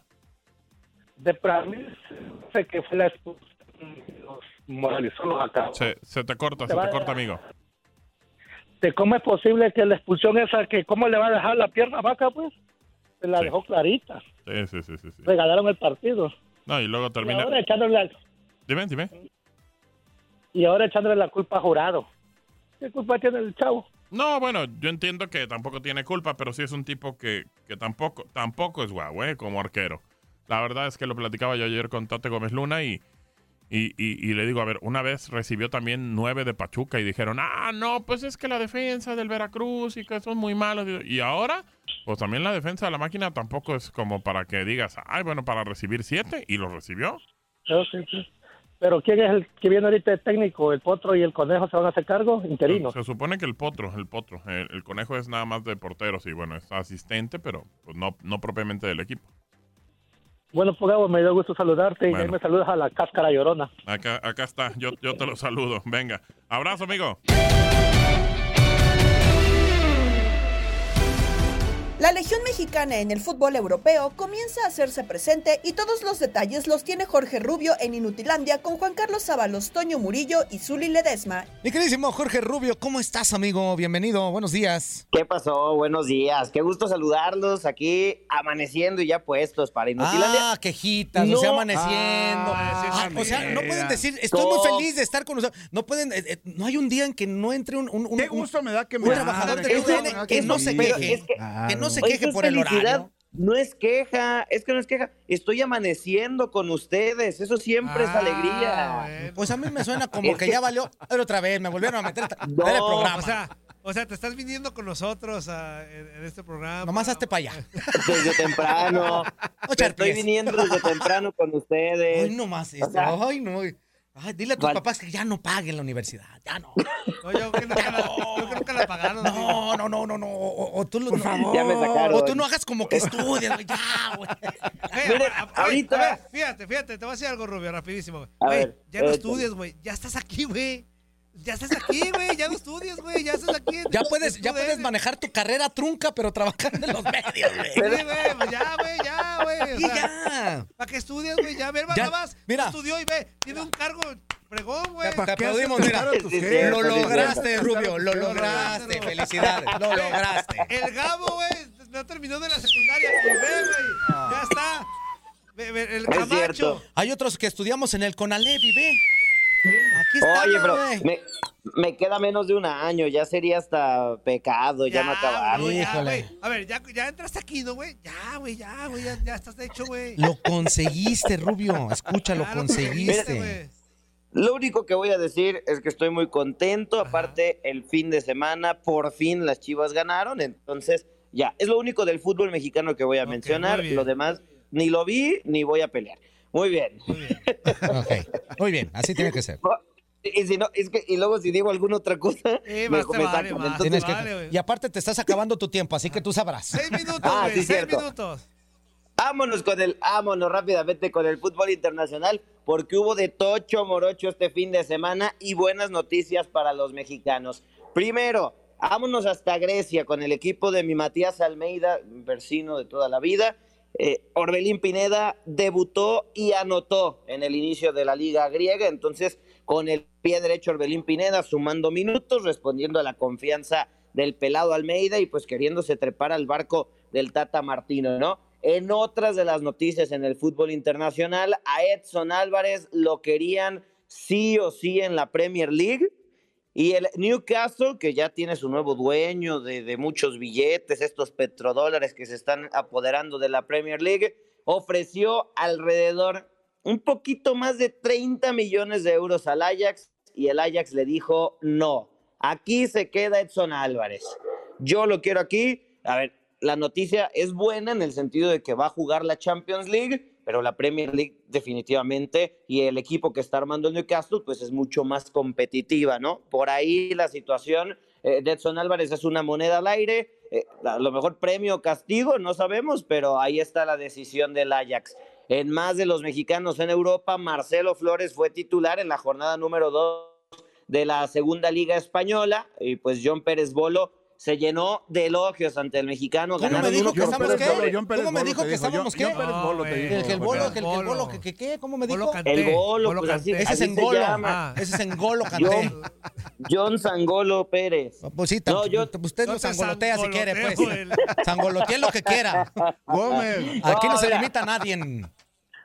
De para mí, sé que fue la expulsión, los moralizó, los acabó. Se, se te corta, Se te corta, amigo. ¿De cómo es posible que la expulsión esa, que cómo le va a dejar la pierna Vaca, pues? Se la dejó clarita. Sí, sí, sí, sí, sí. Regalaron el partido. No, y luego Y termina. ahora echándole la, Dime, dime. y ahora echándole la culpa a Jurado. ¿Qué culpa tiene el chavo? No, bueno, yo entiendo que tampoco tiene culpa, pero sí es un tipo que, que tampoco, tampoco es guau, ¿eh? Como arquero. La verdad es que lo platicaba yo ayer con Tate Gómez Luna y, y, y- y le digo, a ver, una vez recibió también nueve de Pachuca y dijeron, ah, no, pues es que la defensa del Veracruz y que son muy malos. Y ahora, pues también la defensa de la máquina tampoco es como para que digas, ay, bueno, para recibir siete y lo recibió. Sí. Pero ¿quién es el que viene ahorita de técnico? ¿El Potro y el Conejo se van a hacer cargo? Interinos. Se supone que el potro, el potro, el, el conejo es nada más de porteros y bueno, es asistente, pero pues no, no propiamente del equipo. Bueno, pues Gabo, me dio gusto saludarte y ahí me saludas a la cáscara llorona. Acá, acá está, yo, yo te lo saludo. Venga, abrazo, amigo. La Legión Mexicana en el fútbol europeo comienza a hacerse presente y todos los detalles los tiene Jorge Rubio en Inutilandia con Juan Carlos Sábalos, Toño Murillo y Zuli Ledesma. Mi queridísimo Jorge Rubio, ¿cómo estás, amigo? Bienvenido, buenos días. ¿Qué pasó? Buenos días. Qué gusto saludarlos aquí amaneciendo y ya puestos para Inutilandia. Ah, quejitas, o sea, amaneciendo. Ah, o sea, no pueden decir, estoy muy No. feliz de estar con ustedes. No pueden, eh, eh, no hay un día en que no entre un, un, un- Qué gusto me da que un me trabajador del Eso- UDN que no se queje. es que- que no se Oye, queje eso es por el felicidad. horario. No es queja, es que no es queja. Estoy amaneciendo con ustedes. Eso siempre es Ah, alegría. Pues a mí me suena como que ya valió. A ver, otra vez, me volvieron a meter [LAUGHS] a ver el programa. O sea, o sea, te estás viniendo con nosotros a- en, en este programa. Nomás hazte para allá. [LAUGHS] Desde temprano. [LAUGHS] Estoy viniendo desde temprano con ustedes. Ay, no más O esto. sea, Ay, no. Ay, dile a tus Val- papás que ya no paguen la universidad. Ya no. No, yo que nunca la, yo que nunca la pagaron. No, no, no, no, no. O, o tú, lo- Por no. favor. Ya me sacaron. O tú no hagas como que estudias, güey. Ya, güey. [LAUGHS] Ahorita- fíjate, fíjate, te voy a decir algo, Rubio, rapidísimo. güey. A ver, ya no estudias, güey. Ya estás aquí, güey. Ya estás aquí, güey. Ya no estudias, güey. Ya estás aquí. en- Ya puedes, ya puedes manejar tu carrera trunca, pero trabajando en los medios, güey. Sí, güey, pues ya, güey, ya, güey. o Y sea, ya. ¿Para qué estudias, güey? Ya, ver, Ya, nada más. mira. Estudió y ve, tiene un cargo pregón, güey. Te aplaudimos, mira. Lo lograste. Rubio. Lo lograste. Felicidades. Lo lograste. El Gabo, güey, no terminó de la secundaria. Y ve, güey, ya está. El Camacho. Hay otros que estudiamos en el Conalevi, ve. Aquí está, Oye, pero me, me queda menos de un año. Ya sería hasta pecado ya, no acabar. ya, Híjole. güey. A ver, ya, ya entraste aquí, ¿no, güey? Ya, güey, ya, güey, ya, ya estás hecho, güey. Lo conseguiste, Rubio. Escucha, lo conseguiste. Lo único que voy a decir es que estoy muy contento. Aparte, el fin de semana, por fin las chivas ganaron. Entonces, ya, es lo único del fútbol mexicano que voy a mencionar. Lo demás, ni lo vi ni voy a pelear. Muy bien. Ok. Muy bien, así tiene que ser. [LAUGHS] Y, si no, es que, y luego si digo alguna otra cosa, Eh, me, más te me vale, sacan. más. Entonces, Tienes que- vale, güey. y aparte te estás acabando tu tiempo, así que tú sabrás. Seis minutos, Ah, güey, sí, seis cierto. minutos. Vámonos con el, vámonos rápidamente con el fútbol internacional, porque hubo de tocho morocho este fin de semana y buenas noticias para los mexicanos. Primero, vámonos hasta Grecia con el equipo de mi Matías Almeida, vecino de toda la vida. Eh, Orbelín Pineda debutó y anotó en el inicio de la liga griega, entonces con el pie derecho Orbelín Pineda sumando minutos, respondiendo a la confianza del pelado Almeida y pues queriéndose trepar al barco del Tata Martino, ¿no? En otras de las noticias en el fútbol internacional, a Edson Álvarez lo querían sí o sí en la Premier League. Y el Newcastle, que ya tiene su nuevo dueño de, muchos billetes, estos petrodólares que se están apoderando de la Premier League, ofreció alrededor un poquito más de 30 millones de euros al Ajax y el Ajax le dijo no. Aquí se queda Edson Álvarez. Yo lo quiero aquí. A ver, la noticia es buena en el sentido de que va a jugar la Champions League, pero la Premier League definitivamente y el equipo que está armando el Newcastle pues es mucho más competitiva, ¿no? Por ahí la situación eh, Edson Álvarez es una moneda al aire, eh, a lo mejor premio o castigo, no sabemos, pero ahí está la decisión del Ajax. En más de los mexicanos en Europa, Marcelo Flores fue titular en la jornada número 2 de la segunda liga española y pues John Pérez Bolo se llenó de elogios ante el mexicano. ¿Cómo me ganaron dijo que cero. qué? ¿Cómo me dijo que estábamos qué? No, El bolo, el que qué, ¿cómo me dijo? Canté, El Bolo pues así. Ese es así en se golo. llama. Ese es en golo, canté. John, Sangolo Pérez. Pues sí, No, yo- usted No lo te sangolotea si quiere, pues. Sangolotee lo que quiera. [LAUGHS] Gómez. Aquí no se limita a nadie.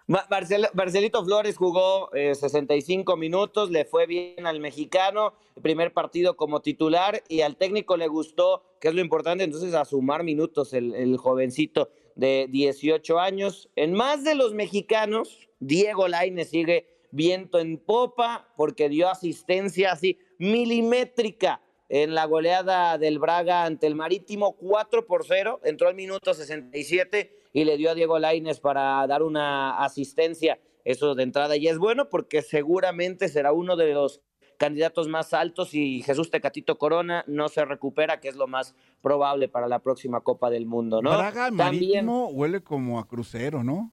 Marcelito Flores jugó eh, 65 minutos, le fue bien al mexicano, primer partido como titular y al técnico le gustó, que es lo importante, entonces a sumar minutos el, jovencito de 18 años. En más de los mexicanos, Diego Laine sigue viento en popa porque dio asistencia así milimétrica en la goleada del Braga ante el Marítimo 4 por 0, entró al minuto 67 y le dio a Diego Laines para dar una asistencia. Eso de entrada ya es bueno porque seguramente será uno de los candidatos más altos y Jesús Tecatito Corona no se recupera, que es lo más probable para la próxima Copa del Mundo, ¿no? Braga También Marítimo huele como a crucero, ¿no?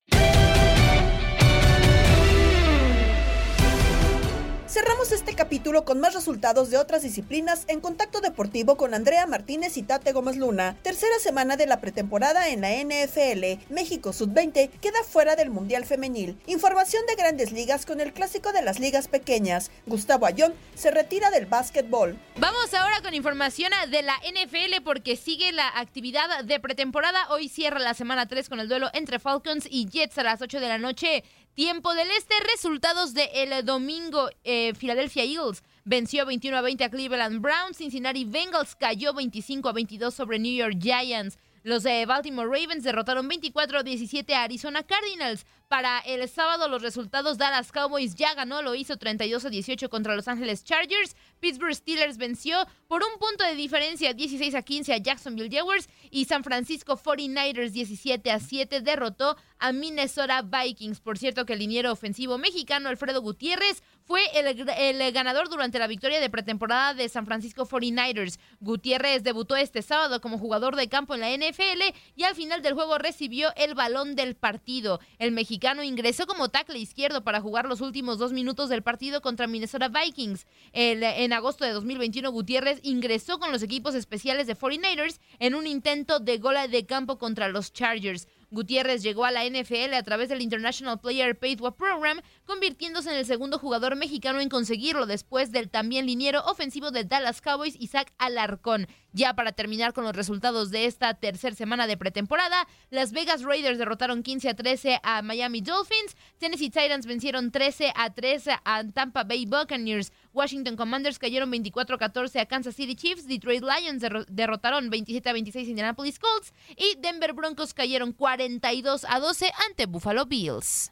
Cerramos este capítulo con más resultados de otras disciplinas en contacto deportivo con Andrea Martínez y Tate Gómez Luna. Tercera semana de la pretemporada en la NFL. México Sub-20 queda fuera del Mundial Femenil. Información de grandes ligas con el clásico de las ligas pequeñas. Gustavo Ayón se retira del básquetbol. Vamos ahora con información de la NFL porque sigue la actividad de pretemporada. Hoy cierra la semana 3 con el duelo entre Falcons y Jets a las 8 de la noche. Tiempo del Este, resultados del domingo. eh, Philadelphia Eagles venció 21 a 20 a Cleveland Browns. Cincinnati Bengals cayó 25 a 22 sobre New York Giants. Los de Baltimore Ravens derrotaron 24 a 17 a Arizona Cardinals. Para el sábado, los resultados: Dallas Cowboys ya ganó, lo hizo 32 a 18 contra Los Angeles Chargers. Pittsburgh Steelers venció por un punto de diferencia 16 a 15 a Jacksonville Jaguars. Y San Francisco 49ers 17 a 7 derrotó a Minnesota Vikings. Por cierto, que el liniero ofensivo mexicano Alfredo Gutiérrez fue el, el ganador durante la victoria de pretemporada de San Francisco 49ers. Gutiérrez debutó este sábado como jugador de campo en la NFL y al final del juego recibió el balón del partido. El mexicano ingresó como tackle izquierdo para jugar los últimos dos minutos del partido contra Minnesota Vikings. En agosto de 2021, Gutiérrez ingresó con los equipos especiales de 49ers en un intento de gol de campo contra los Chargers. Gutiérrez llegó a la NFL a través del International Player Pathway Program, convirtiéndose en el segundo jugador mexicano en conseguirlo después del también liniero ofensivo de Dallas Cowboys, Isaac Alarcón. Ya para terminar con los resultados de esta tercera semana de pretemporada, Las Vegas Raiders derrotaron 15 a 13 a Miami Dolphins, Tennessee Titans vencieron 13 a 13 a Tampa Bay Buccaneers, Washington Commanders cayeron 24 a 14 a Kansas City Chiefs, Detroit Lions derro- derrotaron 27 a 26 a Indianapolis Colts y Denver Broncos cayeron 42 a 12 ante Buffalo Bills.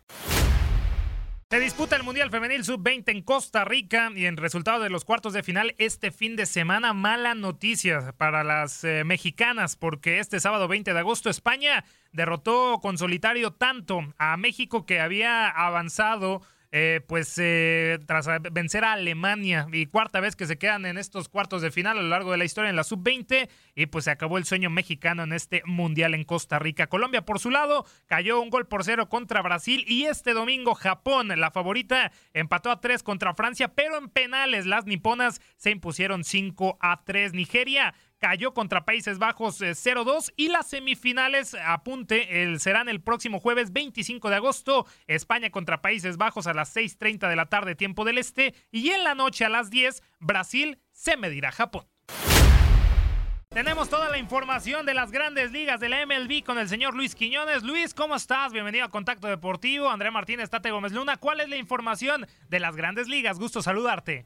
Se disputa el Mundial Femenil Sub-20 en Costa Rica y en resultado de los cuartos de final este fin de semana, mala noticia para las eh, mexicanas porque este sábado 20 de agosto España derrotó con solitario tanto a México que había avanzado eh, pues eh, tras vencer a Alemania y cuarta vez que se quedan en estos cuartos de final a lo largo de la historia en la sub-20 y pues se acabó el sueño mexicano en este mundial en Costa Rica. Colombia por su lado cayó un gol por cero contra Brasil y este domingo Japón, la favorita, empató a tres contra Francia, pero en penales las niponas se impusieron 5 a 3. Nigeria cayó contra Países Bajos 0-2 eh, y las semifinales, apunte, serán el próximo jueves 25 de agosto, España contra Países Bajos a las 6.30 de la tarde tiempo del este y en la noche a las 10 Brasil se medirá Japón. Tenemos toda la información de las grandes ligas de la MLB con el señor Luis Quiñones. Luis, ¿cómo estás? Bienvenido a Contacto Deportivo. Andrea Martínez, Tate Gómez Luna. ¿Cuál es la información de las grandes ligas? Gusto saludarte.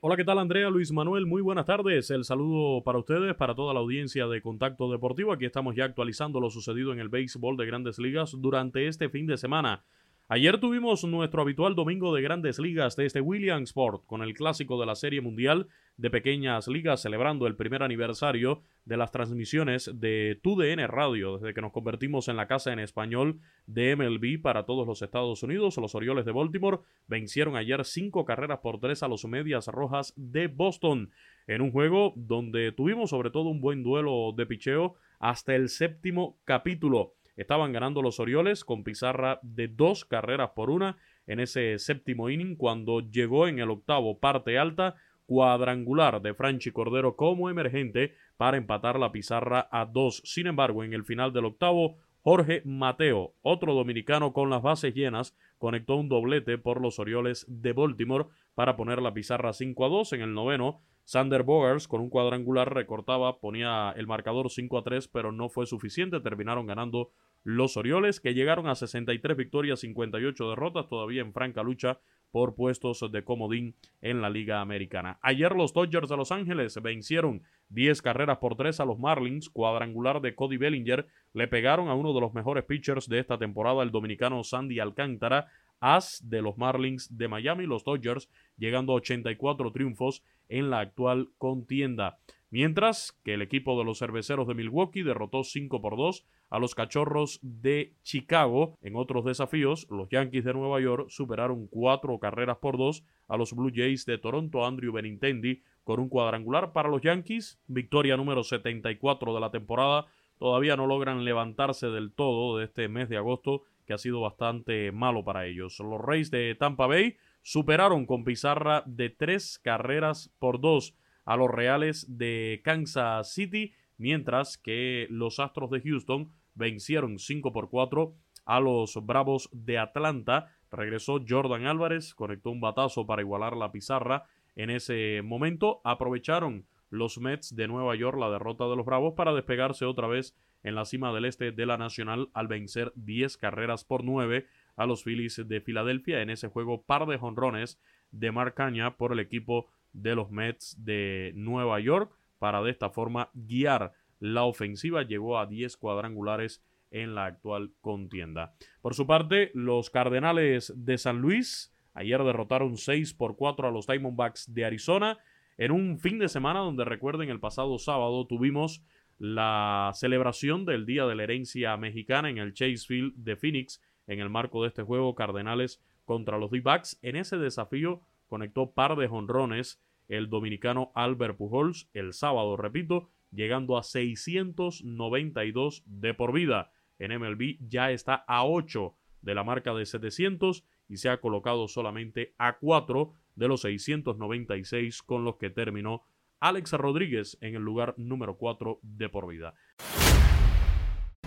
Hola, ¿qué tal Andrea? Luis Manuel, muy buenas tardes. El saludo para ustedes, para toda la audiencia de Contacto Deportivo. Aquí estamos ya actualizando lo sucedido en el béisbol de grandes ligas durante este fin de semana. Ayer tuvimos nuestro habitual domingo de grandes ligas desde este Williamsport con el clásico de la Serie Mundial de Pequeñas Ligas celebrando el primer aniversario de las transmisiones de TUDN Radio desde que nos convertimos en la casa en español de MLB para todos los Estados Unidos. Los Orioles de Baltimore vencieron ayer cinco carreras por tres a los Medias Rojas de Boston en un juego donde tuvimos sobre todo un buen duelo de picheo hasta el séptimo capítulo. Estaban ganando los Orioles con pizarra de dos carreras por una en ese séptimo inning cuando llegó en el octavo parte alta cuadrangular de Franchi Cordero como emergente para empatar la pizarra a dos. Sin embargo, en el final del octavo, Jorge Mateo, otro dominicano con las bases llenas, conectó un doblete por los Orioles de Baltimore para poner la pizarra 5 a 2 en el noveno. Sander Bogers con un cuadrangular recortaba, ponía el marcador 5 a 3, pero no fue suficiente. Terminaron ganando los Orioles, que llegaron a 63 victorias, 58 derrotas, todavía en franca lucha por puestos de comodín en la Liga Americana. Ayer los Dodgers de Los Ángeles vencieron 10 carreras por 3 a los Marlins, cuadrangular de Cody Bellinger, le pegaron a uno de los mejores pitchers de esta temporada, el dominicano Sandy Alcántara, as de los Marlins de Miami, los Dodgers llegando a 84 triunfos en la actual contienda. Mientras que el equipo de los cerveceros de Milwaukee derrotó 5 por 2 a los cachorros de Chicago. En otros desafíos, los Yankees de Nueva York superaron 4 carreras por 2 a los Blue Jays de Toronto. Andrew Benintendi con un cuadrangular para los Yankees. Victoria número 74 de la temporada. Todavía no logran levantarse del todo de este mes de agosto que ha sido bastante malo para ellos. Los Reyes de Tampa Bay superaron con pizarra de 3 carreras por 2 a los Reales de Kansas City, mientras que los Astros de Houston vencieron 5 por 4 a los Bravos de Atlanta. Regresó Jordan Álvarez, conectó un batazo para igualar la pizarra. En ese momento aprovecharon los Mets de Nueva York la derrota de los Bravos para despegarse otra vez en la cima del este de la Nacional al vencer 10 carreras por 9 a los Phillies de Filadelfia en ese juego par de jonrones de Mark Caña por el equipo de los Mets de Nueva York para de esta forma guiar la ofensiva. Llegó a 10 cuadrangulares en la actual contienda. Por su parte, los Cardenales de San Luis ayer derrotaron 6 por 4 a los Diamondbacks de Arizona en un fin de semana donde recuerden el pasado sábado tuvimos la celebración del Día de la Herencia Mexicana en el Chase Field de Phoenix en el marco de este juego Cardenales contra los D-Backs. En ese desafío conectó par de jonrones el dominicano Albert Pujols el sábado, repito, llegando a 692 de por vida. En MLB ya está a 8 de la marca de 700 y se ha colocado solamente a 4 de los 696 con los que terminó Alex Rodríguez en el lugar número 4 de por vida.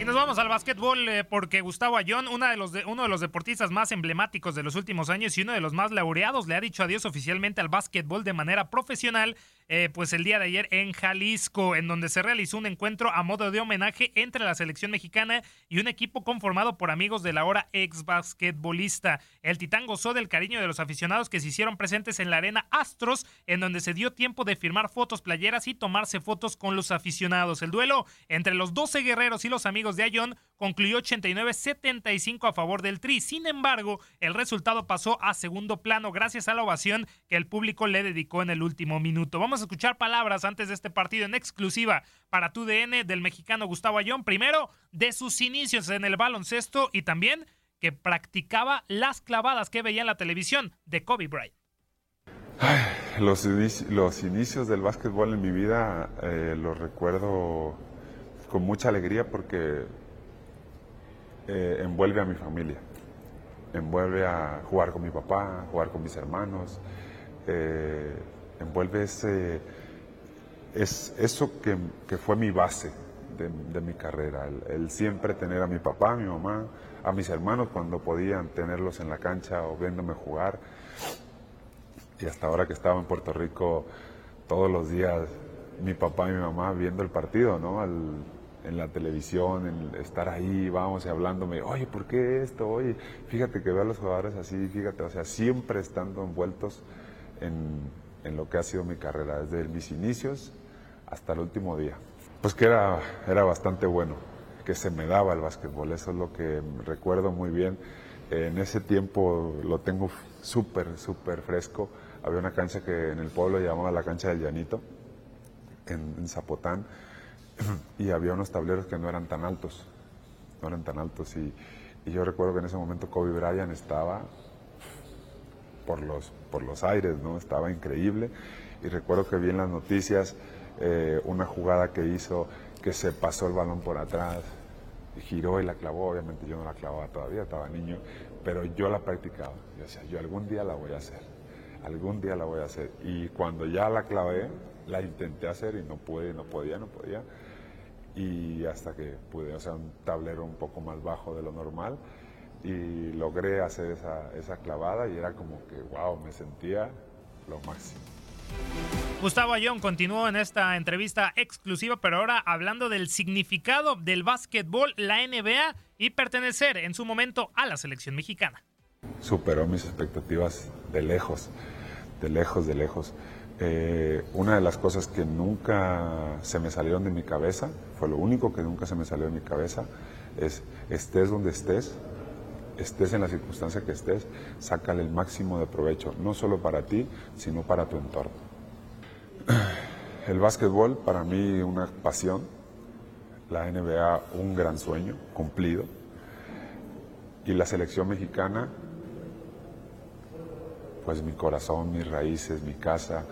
Y nos vamos al básquetbol eh, porque Gustavo Ayón, una de los uno de los deportistas más emblemáticos de los últimos años y uno de los más laureados, le ha dicho adiós oficialmente al básquetbol de manera profesional eh, pues el día de ayer en Jalisco, en donde se realizó un encuentro a modo de homenaje entre la selección mexicana y un equipo conformado por amigos de la hora ex basquetbolista. El Titán gozó del cariño de los aficionados que se hicieron presentes en la arena Astros, en donde se dio tiempo de firmar fotos playeras y tomarse fotos con los aficionados. El duelo entre los 12 guerreros y los amigos de Ayón concluyó 89-75 a favor del Tri. Sin embargo, el resultado pasó a segundo plano gracias a la ovación que el público le dedicó en el último minuto. Vamos escuchar palabras antes de este partido en exclusiva para tu DN del mexicano Gustavo Ayón. Primero, de sus inicios en el baloncesto y también que practicaba las clavadas que veía en la televisión de Kobe Bryant. Los, los inicios del básquetbol en mi vida eh, los recuerdo con mucha alegría porque eh, envuelve a mi familia, envuelve a jugar con mi papá, jugar con mis hermanos, eh, envuelve ese, es, eso que, que fue mi base de, mi carrera, el, el siempre tener a mi papá, a mi mamá, a mis hermanos cuando podían tenerlos en la cancha o viéndome jugar y hasta ahora que estaba en Puerto Rico, todos los días mi papá y mi mamá viendo el partido, ¿no? Al- en la televisión, en estar ahí, vamos, y hablándome, oye, ¿por qué esto? Oye, fíjate que veo a los jugadores así, fíjate, o sea, siempre estando envueltos en, en lo que ha sido mi carrera, desde mis inicios hasta el último día. Pues que era, era bastante bueno, que se me daba el básquetbol, eso es lo que recuerdo muy bien. En ese tiempo lo tengo súper, súper fresco. Había una cancha que en el pueblo llamaba la cancha del Llanito, en, Zapotán, [CLEARS THROAT] y había unos tableros que no eran tan altos, no eran tan altos. Y, y yo recuerdo que en ese momento Kobe Bryant estaba por los, por los aires, ¿no? Estaba increíble. Y recuerdo que vi en las noticias eh, una jugada que hizo que se pasó el balón por atrás, y giró y la clavó. Obviamente yo no la clavaba todavía, estaba niño, pero yo la practicaba. Yo decía, yo algún día la voy a hacer, algún día la voy a hacer. Y cuando ya la clavé, la intenté hacer y no pude, no podía, no podía. Y hasta que pude, o sea, un tablero un poco más bajo de lo normal y logré hacer esa, esa clavada y era como que, wow, me sentía lo máximo. Gustavo Ayón continuó en esta entrevista exclusiva, pero ahora hablando del significado del básquetbol, la NBA y pertenecer en su momento a la selección mexicana. superó mis expectativas de lejos, de lejos, de lejos. Eh, una de las cosas que nunca se me salieron de mi cabeza, fue lo único que nunca se me salió de mi cabeza, es estés donde estés, estés en la circunstancia que estés, sácale el máximo de provecho, no solo para ti, sino para tu entorno. [SIGHS] El básquetbol para mí una pasión, la NBA un gran sueño cumplido y la selección mexicana pues mi corazón, mis raíces, mi casa,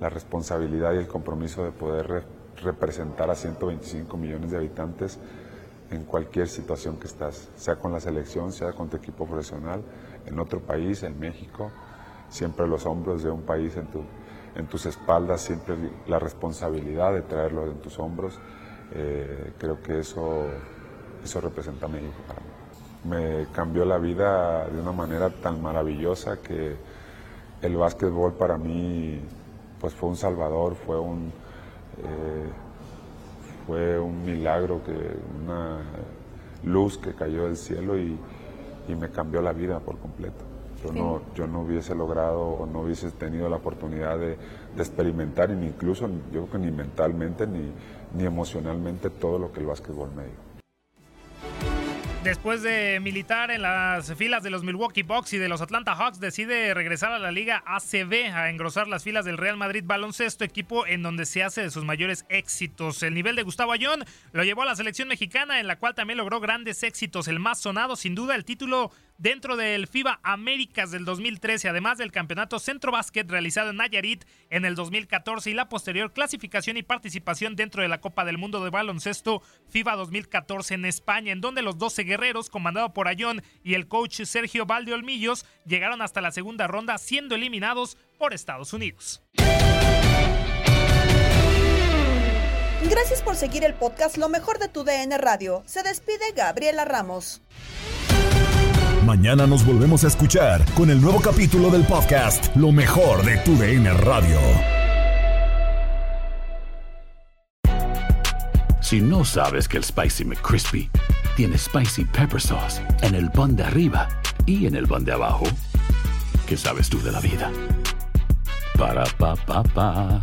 la responsabilidad y el compromiso de poder re- representar a 125 millones de habitantes en cualquier situación que estás, sea con la selección, sea con tu equipo profesional, en otro país, en México, siempre los hombros de un país en, tu, en tus espaldas, siempre la responsabilidad de traerlo en tus hombros, eh, creo que eso, eso representa México para mí. Me cambió la vida de una manera tan maravillosa que el básquetbol para mí pues fue un salvador, fue un eh, fue un milagro que una luz que cayó del cielo y, y me cambió la vida por completo. Yo no, yo no hubiese logrado o no hubiese tenido la oportunidad de, de experimentar, incluso yo creo que ni mentalmente ni, ni emocionalmente todo lo que el básquetbol me dio. Después de militar en las filas de los Milwaukee Bucks y de los Atlanta Hawks, decide regresar a la Liga ACB a engrosar las filas del Real Madrid Baloncesto, equipo en donde se hace de sus mayores éxitos. El nivel de Gustavo Ayón lo llevó a la selección mexicana, en la cual también logró grandes éxitos. El más sonado, sin duda, el título dentro del FIBA Américas del 2013, además del campeonato Centro Básquet realizado en Nayarit en el 2014 y la posterior clasificación y participación dentro de la Copa del Mundo de Baloncesto FIBA 2014 en España, en donde los 12 guerreros, comandado por Ayón y el coach Sergio Valdeolmillos, llegaron hasta la segunda ronda siendo eliminados por Estados Unidos. Gracias por seguir el podcast Lo mejor de tu DN Radio. Se despide Gabriela Ramos. Mañana nos volvemos a escuchar con el nuevo capítulo del podcast Lo mejor de tu DN Radio. Si no sabes que el Spicy McCrispy tiene Spicy Pepper Sauce en el pan de arriba y en el pan de abajo, ¿qué sabes tú de la vida? Para, pa, pa, pa.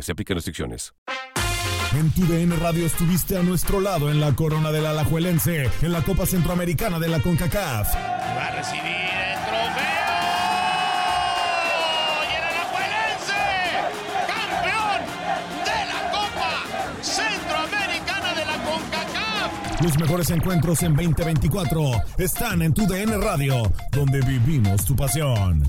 Se aplican restricciones. En tu DN Radio estuviste a nuestro lado en la corona del Alajuelense, en la Copa Centroamericana de la CONCACAF. Va a recibir el trofeo. Y el Alajuelense, campeón de la Copa Centroamericana de la CONCACAF. Los mejores encuentros en 2024 están en tu DN Radio, donde vivimos tu pasión.